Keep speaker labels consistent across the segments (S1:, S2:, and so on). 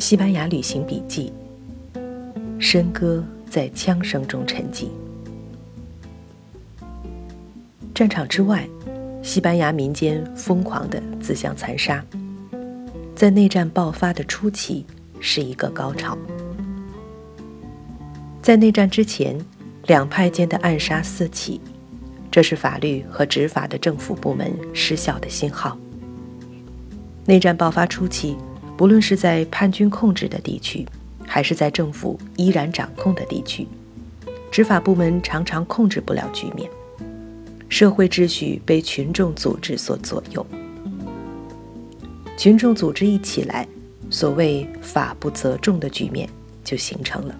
S1: 西班牙旅行笔记。笙歌在枪声中沉寂。战场之外，西班牙民间疯狂的自相残杀。在内战爆发的初期，是一个高潮。在内战之前，两派间的暗杀四起，这是法律和执法的政府部门失效的信号。内战爆发初期，不论是在叛军控制的地区，还是在政府依然掌控的地区，执法部门常常控制不了局面，社会秩序被群众组织所左右。群众组织一起来，所谓“法不责众”的局面就形成了。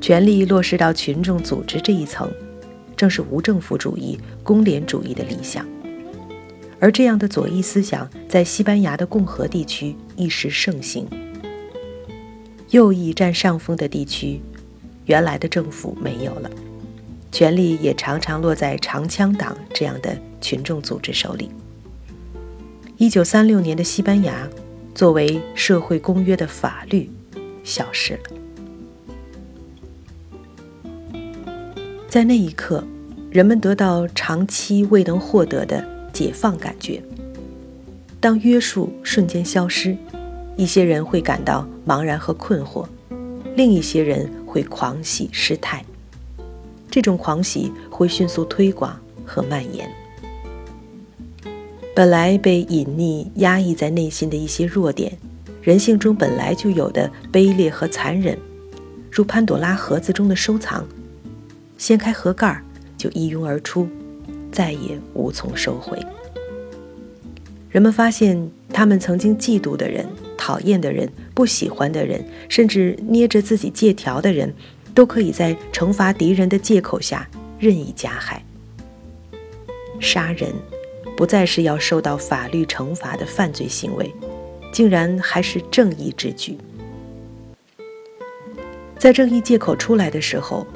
S1: 权力落实到群众组织这一层，正是无政府主义、公联主义的理想。而这样的左翼思想在西班牙的共和地区一时盛行。右翼占上风的地区，原来的政府没有了，权力也常常落在长枪党这样的群众组织手里。一九三六年的西班牙，作为社会公约的法律，消失了。在那一刻，人们得到长期未能获得的。解放感觉。当约束瞬间消失，一些人会感到茫然和困惑，另一些人会狂喜失态。这种狂喜会迅速推广和蔓延。本来被隐匿、压抑在内心的一些弱点，人性中本来就有的卑劣和残忍，如潘朵拉盒子中的收藏，掀开盒盖儿就一拥而出。再也无从收回。人们发现，他们曾经嫉妒的人、讨厌的人、不喜欢的人，甚至捏着自己借条的人，都可以在惩罚敌人的借口下任意加害。杀人不再是要受到法律惩罚的犯罪行为，竟然还是正义之举。在正义借口出来的时候，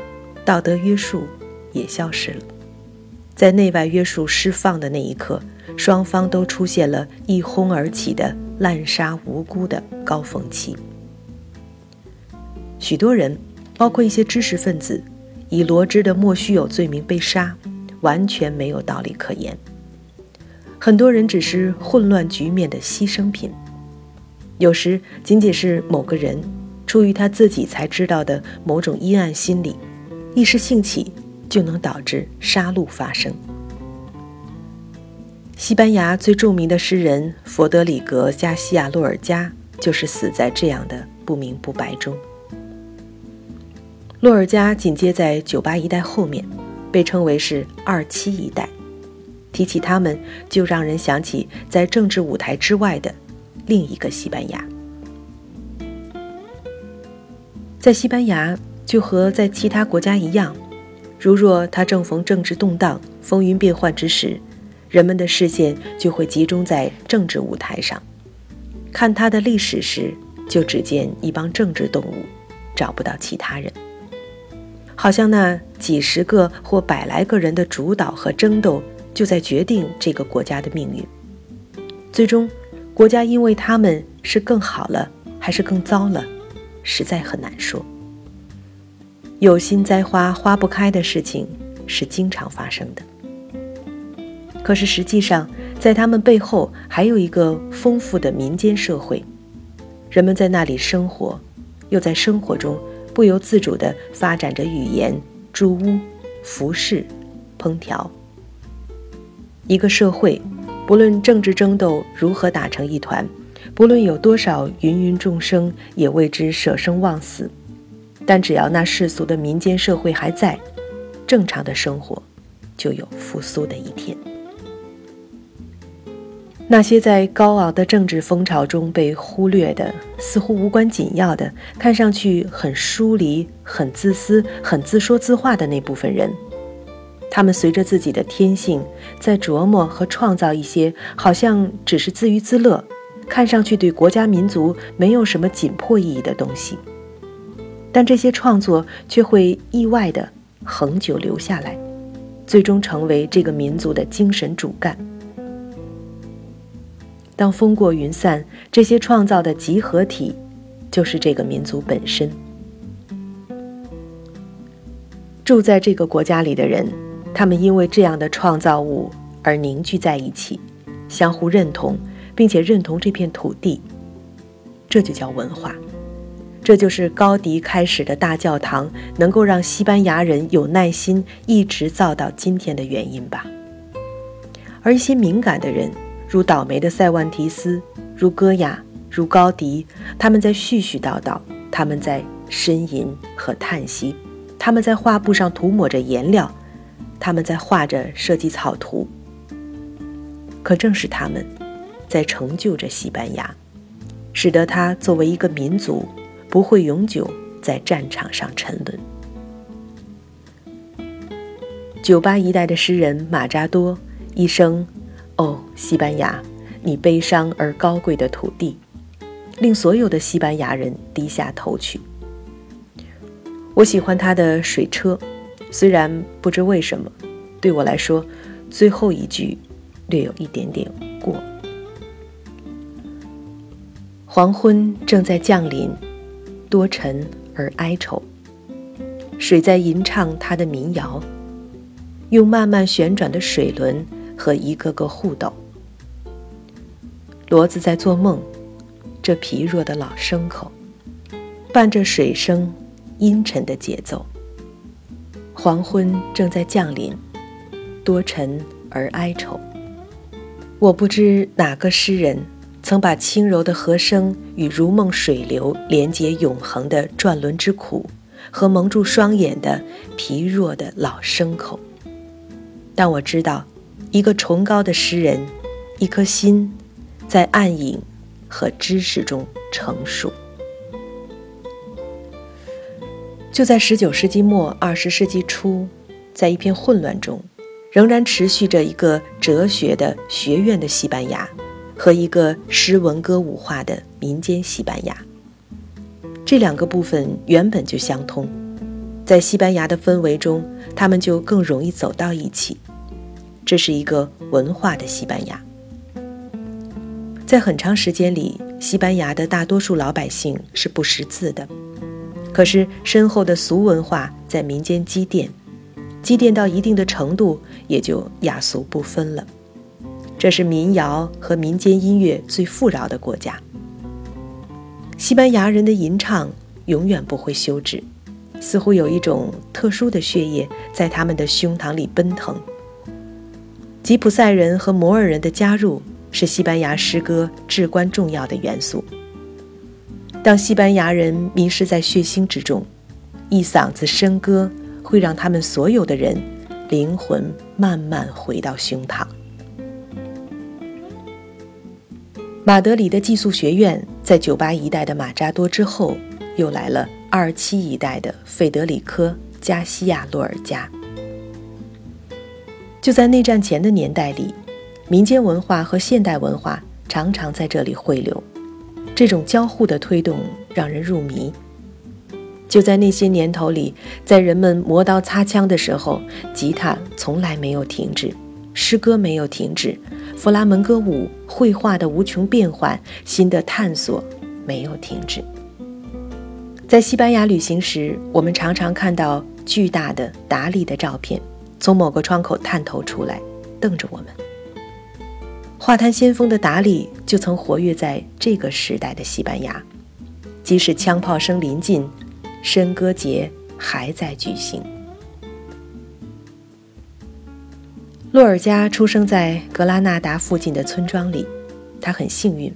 S1: 道德约束也消失了。在内外约束释放的那一刻，双方都出现了一哄而起的滥杀无辜的高峰期。许多人，包括一些知识分子，以罗织的莫须有罪名被杀，完全没有道理可言。很多人只是混乱局面的牺牲品，有时仅仅是某个人出于他自己才知道的某种阴暗心理，一时兴起。就能导致杀戮发生。西班牙最著名的诗人佛德里格·加西亚·洛尔加就是死在这样的不明不白中。洛尔加紧接在九八一代后面，被称为是二七一代。提起他们，就让人想起在政治舞台之外的另一个西班牙。在西班牙，就和在其他国家一样。如若他正逢政治动荡、风云变幻之时，人们的视线就会集中在政治舞台上。看他的历史时，就只见一帮政治动物，找不到其他人。好像那几十个或百来个人的主导和争斗，就在决定这个国家的命运。最终，国家因为他们是更好了，还是更糟了，实在很难说。有心栽花花不开的事情是经常发生的。可是实际上，在他们背后还有一个丰富的民间社会，人们在那里生活，又在生活中不由自主地发展着语言、住屋、服饰、烹调。一个社会，不论政治争斗如何打成一团，不论有多少芸芸众生也为之舍生忘死。但只要那世俗的民间社会还在，正常的生活就有复苏的一天。那些在高昂的政治风潮中被忽略的、似乎无关紧要的、看上去很疏离、很自私、很自说自话的那部分人，他们随着自己的天性，在琢磨和创造一些好像只是自娱自乐、看上去对国家民族没有什么紧迫意义的东西。但这些创作却会意外地恒久留下来，最终成为这个民族的精神主干。当风过云散，这些创造的集合体，就是这个民族本身。住在这个国家里的人，他们因为这样的创造物而凝聚在一起，相互认同，并且认同这片土地。这就叫文化。这就是高迪开始的大教堂能够让西班牙人有耐心一直造到今天的原因吧。而一些敏感的人。如倒霉的塞万提斯，如戈雅，如高迪，他们在絮絮叨叨，他们在呻吟和叹息，他们在画布上涂抹着颜料，他们在画着设计草图。可正是他们，在成就着西班牙，使得它作为一个民族，不会永久在战场上沉沦。酒吧一代的诗人马扎多一生。哦，西班牙，你悲伤而高贵的土地，令所有的西班牙人低下头去。我喜欢他的水车，虽然不知为什么，对我来说，最后一句略有一点点过。黄昏正在降临，多沉而哀愁。水在吟唱它的民谣，用慢慢旋转的水轮。和一个个互斗，骡子在做梦，这疲弱的老牲口，伴着水声，阴沉的节奏。黄昏正在降临，多沉而哀愁。我不知哪个诗人曾把轻柔的和声与如梦水流连接永恒的转轮之苦，和蒙住双眼的疲弱的老牲口，但我知道。一个崇高的诗人，一颗心，在暗影和知识中成熟。就在十九世纪末二十世纪初，在一片混乱中，仍然持续着一个哲学的学院的西班牙，和一个诗文歌舞化的民间西班牙。这两个部分原本就相通，在西班牙的氛围中，他们就更容易走到一起。这是一个文化的西班牙。在很长时间里，西班牙的大多数老百姓是不识字的，可是深厚的俗文化在民间积淀，积淀到一定的程度，也就雅俗不分了。这是民谣和民间音乐最富饶的国家。西班牙人的吟唱永远不会休止，似乎有一种特殊的血液在他们的胸膛里奔腾。吉普赛人和摩尔人的加入是西班牙诗歌至关重要的元素。当西班牙人迷失在血腥之中，一嗓子笙歌会让他们所有的人灵魂慢慢回到胸膛。马德里的寄宿学院在酒吧一代的马扎多之后，又来了二七一代的费德里科·加西亚·洛尔加。就在内战前的年代里，民间文化和现代文化常常在这里汇流，这种交互的推动让人入迷。就在那些年头里，在人们磨刀擦枪的时候，吉他从来没有停止，诗歌没有停止，弗拉门戈舞、绘画的无穷变换、新的探索没有停止。在西班牙旅行时，我们常常看到巨大的达利的照片。从某个窗口探头出来，瞪着我们。画坛先锋的达利就曾活跃在这个时代的西班牙，即使枪炮声临近，笙歌节还在举行。洛尔加出生在格拉纳达附近的村庄里，他很幸运，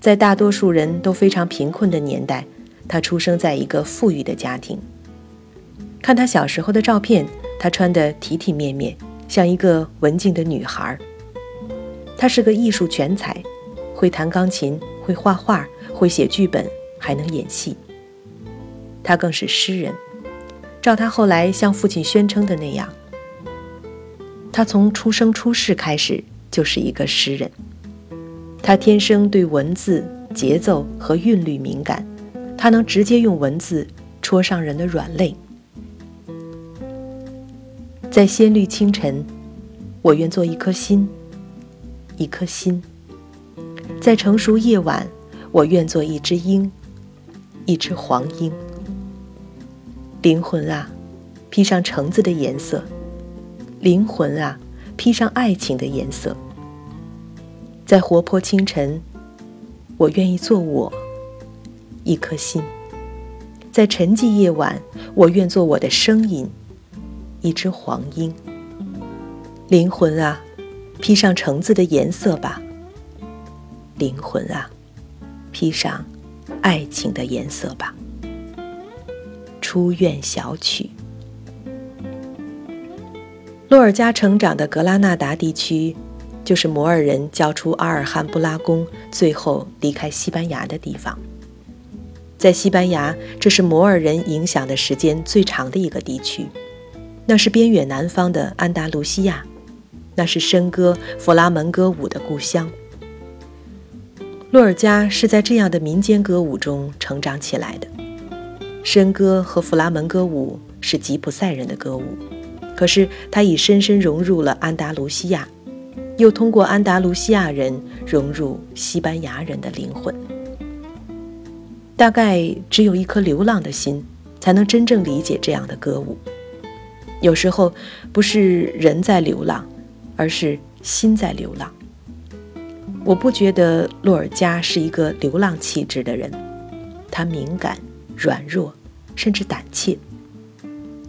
S1: 在大多数人都非常贫困的年代，他出生在一个富裕的家庭。看他小时候的照片。她穿得体体面面，像一个文静的女孩。她是个艺术全才，会弹钢琴，会画画，会写剧本，还能演戏。她更是诗人，照他后来向父亲宣称的那样，他从出生出世开始就是一个诗人。他天生对文字、节奏和韵律敏感，他能直接用文字戳上人的软肋。在鲜绿清晨，我愿做一颗心，一颗心，在成熟夜晚，我愿做一只鹰，一只黄鹰。灵魂啊，披上橙子的颜色；灵魂啊，披上爱情的颜色。在活泼清晨，我愿意做我，一颗心；在沉寂夜晚，我愿做我的声音，一只黄莺。灵魂啊，披上橙子的颜色吧。灵魂啊，披上爱情的颜色吧。出院小曲。洛尔加成长的格拉纳达地区，就是摩尔人交出阿尔罕布拉宫，最后离开西班牙的地方。在西班牙，这是摩尔人影响的时间最长的一个地区。那是边远南方的安达卢西亚，那是笙歌、弗拉门戈舞的故乡。洛尔加是在这样的民间歌舞中成长起来的。笙歌和弗拉门戈舞是吉普赛人的歌舞，可是他已深深融入了安达卢西亚，又通过安达卢西亚人融入西班牙人的灵魂。大概只有一颗流浪的心，才能真正理解这样的歌舞。有时候不是人在流浪，而是心在流浪。我不觉得洛尔加是一个流浪气质的人，他敏感、软弱，甚至胆怯。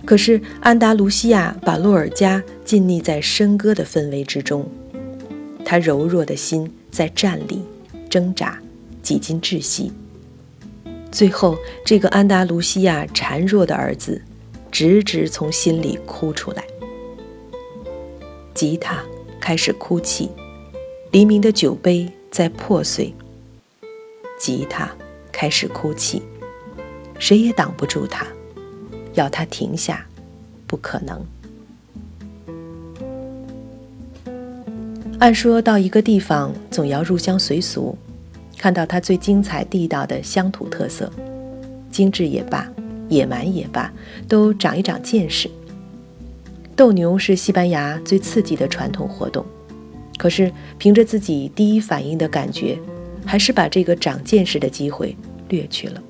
S1: 可是安达卢西亚把洛尔加浸溺在笙歌的氛围之中，他柔弱的心在站立、挣扎，几近窒息。最后，这个安达卢西亚孱弱的儿子，直直从心里哭出来。吉他开始哭泣。黎明的酒杯在破碎，吉他开始哭泣，谁也挡不住他，要他停下，不可能。按说到一个地方，总要入乡随俗，看到它最精彩地道的乡土特色，精致也罢，野蛮也罢，都长一长见识。斗牛是西班牙最刺激的传统活动。可是，凭着自己第一反应的感觉，还是把这个长见识的机会略去了。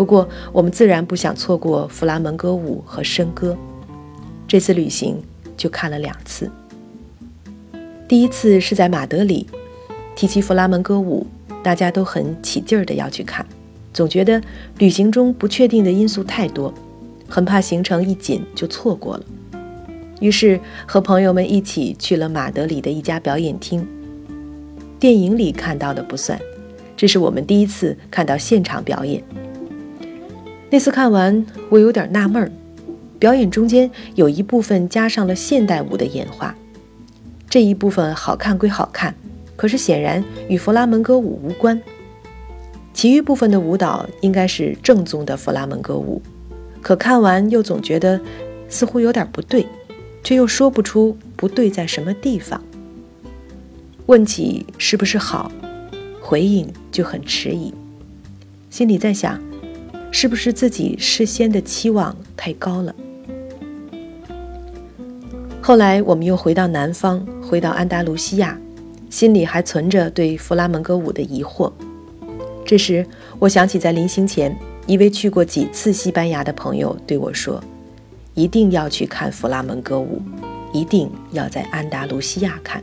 S1: 不过，我们自然不想错过弗拉门戈舞和笙歌。这次旅行就看了两次。第一次是在马德里，提起弗拉门戈舞，大家都很起劲儿的要去看，总觉得旅行中不确定的因素太多，很怕行程一紧就错过了。于是和朋友们一起去了马德里的一家表演厅。电影里看到的不算，这是我们第一次看到现场表演。那次看完，我有点纳闷儿：表演中间有一部分加上了现代舞的演化，这一部分好看归好看，可是显然与弗拉门戈舞无关。其余部分的舞蹈应该是正宗的弗拉门戈舞，可看完又总觉得似乎有点不对。却又说不出不对在什么地方。问起是不是好，回应就很迟疑，心里在想，是不是自己事先的期望太高了。后来我们又回到南方，回到安达卢西亚，心里还存着对弗拉门戈舞的疑惑。这时，我想起在临行前，一位去过几次西班牙的朋友对我说。一定要去看弗拉门戈舞，一定要在安达卢西亚看，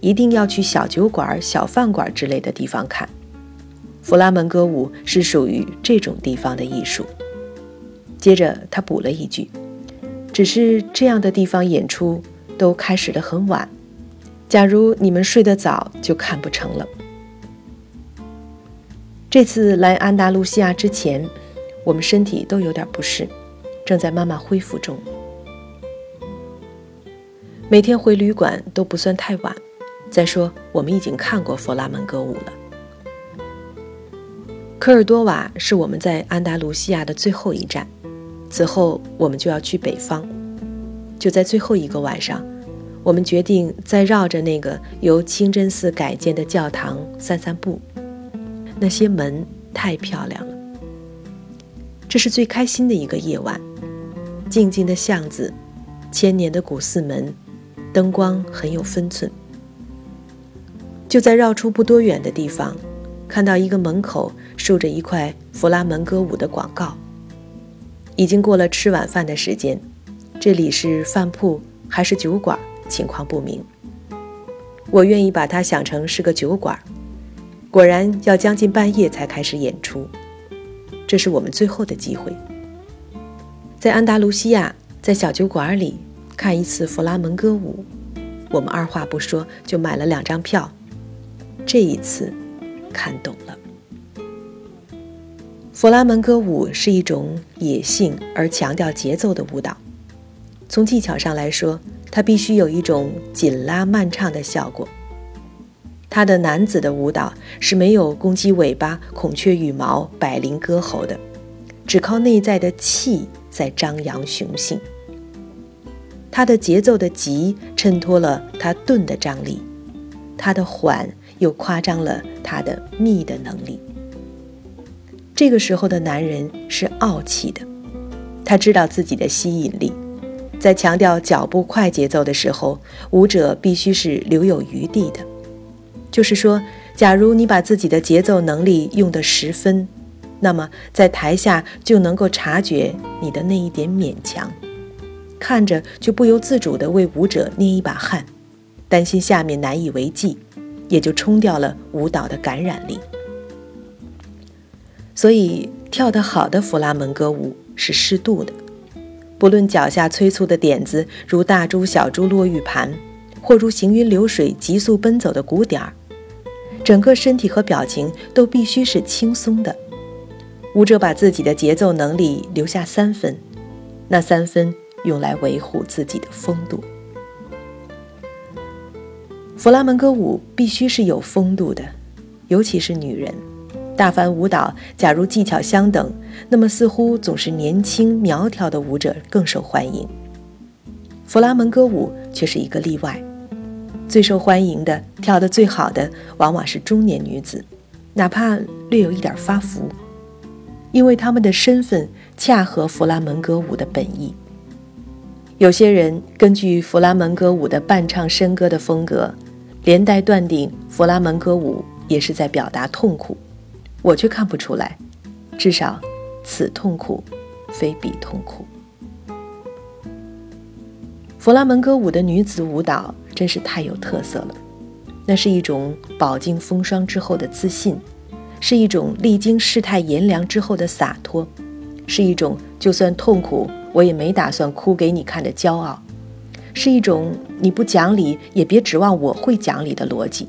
S1: 一定要去小酒馆、小饭馆之类的地方看。弗拉门戈舞是属于这种地方的艺术。接着他补了一句：“只是这样的地方演出都开始的很晚，假如你们睡得早，就看不成了。”这次来安达卢西亚之前，我们身体都有点不适。正在慢慢恢复中。每天回旅馆都不算太晚。再说，我们已经看过弗拉门戈舞了。科尔多瓦是我们在安达卢西亚的最后一站，此后我们就要去北方。就在最后一个晚上，我们决定再绕着那个由清真寺改建的教堂散散步。那些门太漂亮了。这是最开心的一个夜晚。静静的巷子，千年的古寺门，灯光很有分寸。就在绕出不多远的地方，看到一个门口竖着一块弗拉门戈舞的广告。已经过了吃晚饭的时间，这里是饭铺还是酒馆，情况不明。我愿意把它想成是个酒馆。果然要将近半夜才开始演出，这是我们最后的机会。在安达卢西亚，在小酒馆里看一次弗拉门戈舞，我们二话不说就买了两张票。这一次，看懂了。弗拉门戈舞是一种野性而强调节奏的舞蹈。从技巧上来说，它必须有一种紧拉慢唱的效果。它的男子的舞蹈是没有公鸡尾巴、孔雀羽毛、百灵歌喉的，只靠内在的气在张扬雄性。它的节奏的急衬托了它钝的张力，它的缓又夸张了他的密的能力。这个时候的男人是傲气的，他知道自己的吸引力，在强调脚步快节奏的时候，舞者必须是留有余地的。就是说，假如你把自己的节奏能力用得十分，那么在台下就能够察觉你的那一点勉强，看着就不由自主地为舞者捏一把汗，担心下面难以为继，也就冲掉了舞蹈的感染力。所以，跳得好的弗拉门戈舞是适度的，不论脚下催促的点子如大珠小珠落玉盘，或如行云流水急速奔走的鼓点儿，整个身体和表情都必须是轻松的。舞者把自己的节奏能力留下三分，那三分用来维护自己的风度。弗拉门戈舞必须是有风度的，尤其是女人。大凡舞蹈，假如技巧相等，那么似乎总是年轻苗条的舞者更受欢迎。弗拉门戈舞却是一个例外，最受欢迎的、跳得最好的，往往是中年女子，哪怕略有一点发福，因为她们的身份恰合弗拉门戈舞的本意。有些人根据弗拉门戈舞的伴唱笙歌的风格，连带断定弗拉门戈舞也是在表达痛苦。我却看不出来，至少，此痛苦，非彼痛苦。弗拉门戈舞的女子舞蹈真是太有特色了，那是一种饱经风霜之后的自信，是一种历经世态炎凉之后的洒脱，是一种就算痛苦我也没打算哭给你看的骄傲，是一种你不讲理也别指望我会讲理的逻辑。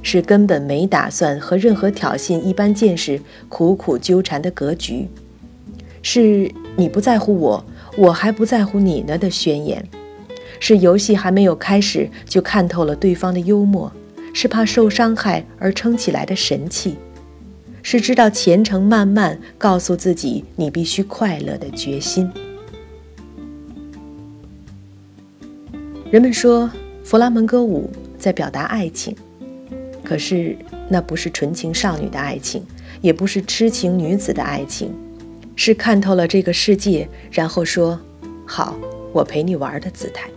S1: 是根本没打算和任何挑衅一般见识苦苦纠缠的格局，是你不在乎我，我还不在乎你呢的宣言，是游戏还没有开始就看透了对方的幽默，是怕受伤害而撑起来的神气，是知道前程漫漫，告诉自己你必须快乐的决心。人们说弗拉门戈舞在表达爱情。可是，那不是纯情少女的爱情，也不是痴情女子的爱情，是看透了这个世界，然后说：“好，我陪你玩”的姿态。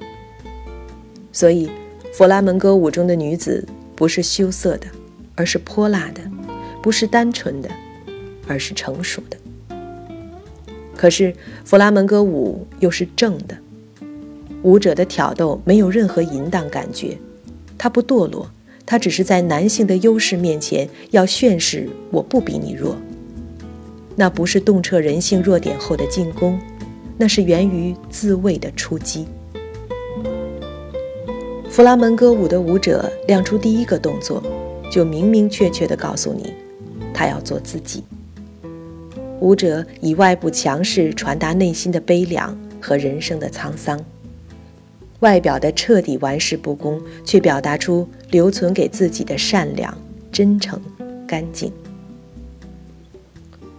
S1: 所以，弗拉门戈舞中的女子不是羞涩的，而是泼辣的；不是单纯的，而是成熟的。可是，弗拉门戈舞又是正的，舞者的挑逗没有任何淫荡感觉，他不堕落。他只是在男性的优势面前要宣示我不比你弱，那不是洞彻人性弱点后的进攻，那是源于自卫的出击。弗拉门戈舞的舞者亮出第一个动作，就明明确确地告诉你，他要做自己。舞者以外部强势传达内心的悲凉和人生的沧桑。外表的彻底玩世不恭，却表达出留存给自己的善良、真诚、干净。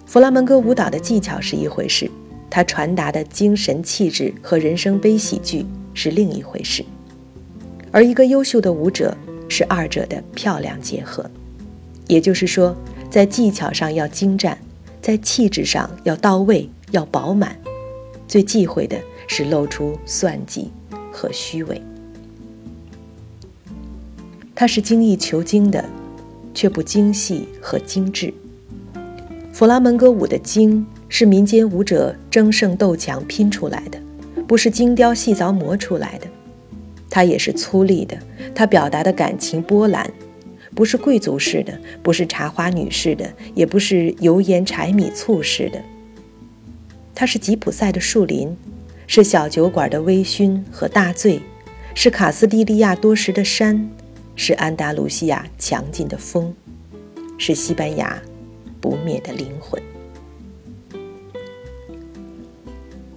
S1: 弗拉门戈舞蹈的技巧是一回事，它传达的精神气质和人生悲喜剧是另一回事。而一个优秀的舞者是二者的漂亮结合，也就是说，在技巧上要精湛，在气质上要到位、要饱满，最忌讳的是露出算计。和虚伪。它是精益求精的，却不精细和精致。弗拉门戈舞的精是民间舞者争胜斗强拼出来的，不是精雕细凿磨出来的。它也是粗粝的，它表达的感情波澜，不是贵族式的，不是茶花女式的，也不是油盐柴米醋式的。它是吉普赛的树林，是小酒馆的微醺和大醉，是卡斯蒂利亚多时的山，是安达卢西亚强劲的风，是西班牙不灭的灵魂。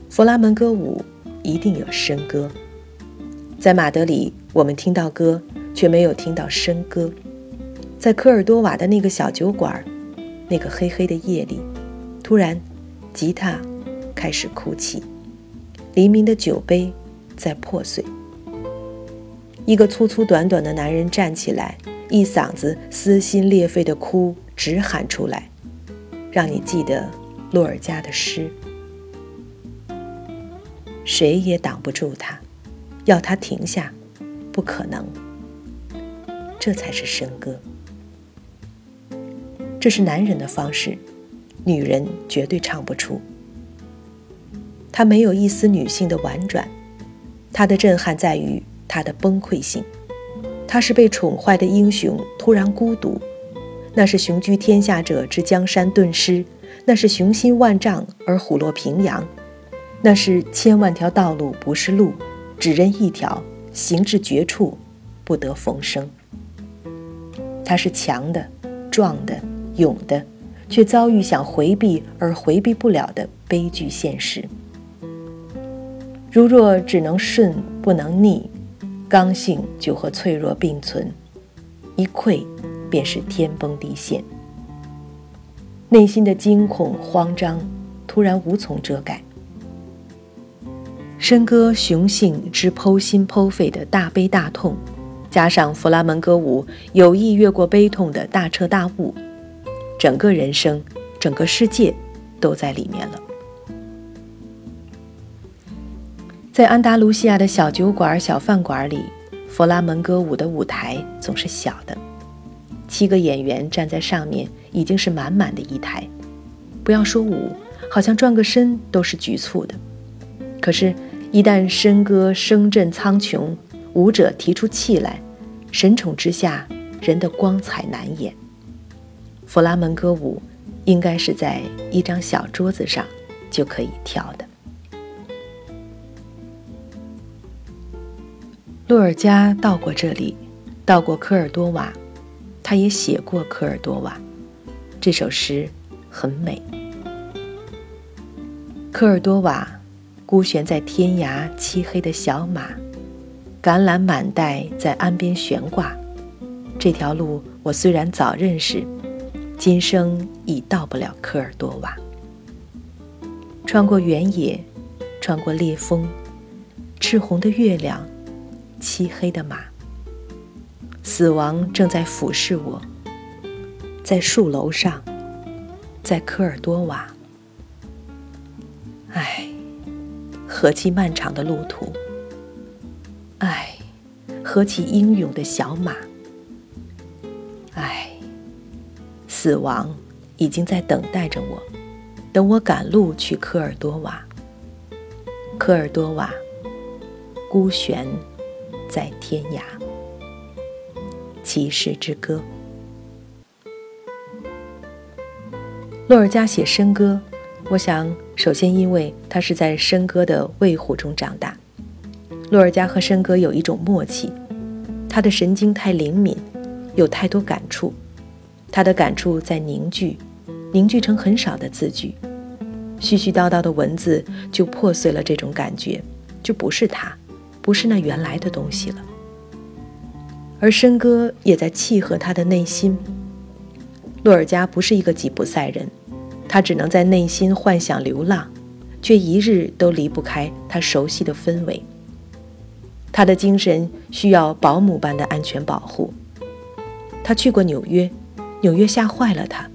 S1: 弗拉门戈舞一定有笙歌，在马德里我们听到歌，却没有听到笙歌。在科尔多瓦的那个小酒馆，那个黑黑的夜里，突然，吉他。开始哭泣，黎明的酒杯在破碎。一个粗粗短短的男人站起来，一嗓子撕心裂肺的哭，直喊出来，让你记得洛尔加的诗。谁也挡不住他，要他停下，不可能。这才是笙歌，这是男人的方式，女人绝对唱不出。他没有一丝女性的婉转，他的震撼在于他的崩溃性。他是被宠坏的英雄，突然孤独，那是雄居天下者之江山顿失，那是雄心万丈而虎落平阳，那是千万条道路不是路，只认一条，行至绝处，不得逢生。他是强的、壮的、勇的，却遭遇想回避而回避不了的悲剧现实。如若只能顺不能逆，刚性就和脆弱并存，一溃便是天崩地陷。内心的惊恐慌张，突然无从遮盖。笙歌雄性之剖心剖肺的大悲大痛，加上弗拉门戈舞有意越过悲痛的大彻大悟，整个人生，整个世界，都在里面了。在安达卢西亚的小酒馆、小饭馆里，弗拉门戈舞的舞台总是小的，七个演员站在上面已经是满满的一台。不要说舞，好像转个身都是局促的。可是，一旦笙歌声震苍穹，舞者提出气来，神宠之下，人的光彩难掩。弗拉门戈舞应该是在一张小桌子上就可以跳的。洛尔加到过这里，到过科尔多瓦，他也写过科尔多瓦。这首诗很美。科尔多瓦，孤悬在天涯，漆黑的小马，橄榄满带在岸边悬挂。这条路我虽然早认识，今生已到不了科尔多瓦。穿过原野，穿过烈风，赤红的月亮。漆黑的马，死亡正在俯视我，在树楼上，在科尔多瓦。唉，何其漫长的路途！唉，何其英勇的小马！唉，死亡已经在等待着我，等我赶路去科尔多瓦。科尔多瓦，孤悬。在天涯，骑士之歌。洛尔加写笙歌，我想首先因为他是在笙歌的卫虎中长大。洛尔加和笙歌有一种默契，他的神经太灵敏，有太多感触，他的感触在凝聚，凝聚成很少的字句，絮絮叨叨的文字就破碎了这种感觉，就不是他。不是那原来的东西了，而笙歌也在契合他的内心。洛尔加不是一个吉普赛人，他只能在内心幻想流浪，却一日都离不开他熟悉的氛围。他的精神需要保姆般的安全保护。他去过纽约，纽约吓坏了他。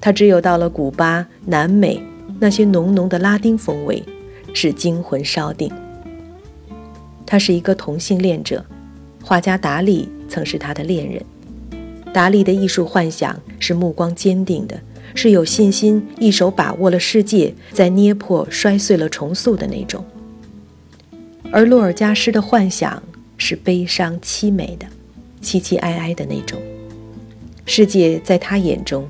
S1: 他只有到了古巴、南美，那些浓浓的拉丁风味，是惊魂稍定。他是一个同性恋者，画家达利曾是他的恋人。达利的艺术幻想是目光坚定的，是有信心一手把握了世界，在捏破、摔碎了重塑的那种。而洛尔加斯的幻想是悲伤凄美的，凄凄哀哀的那种。世界在他眼中，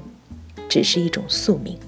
S1: 只是一种宿命。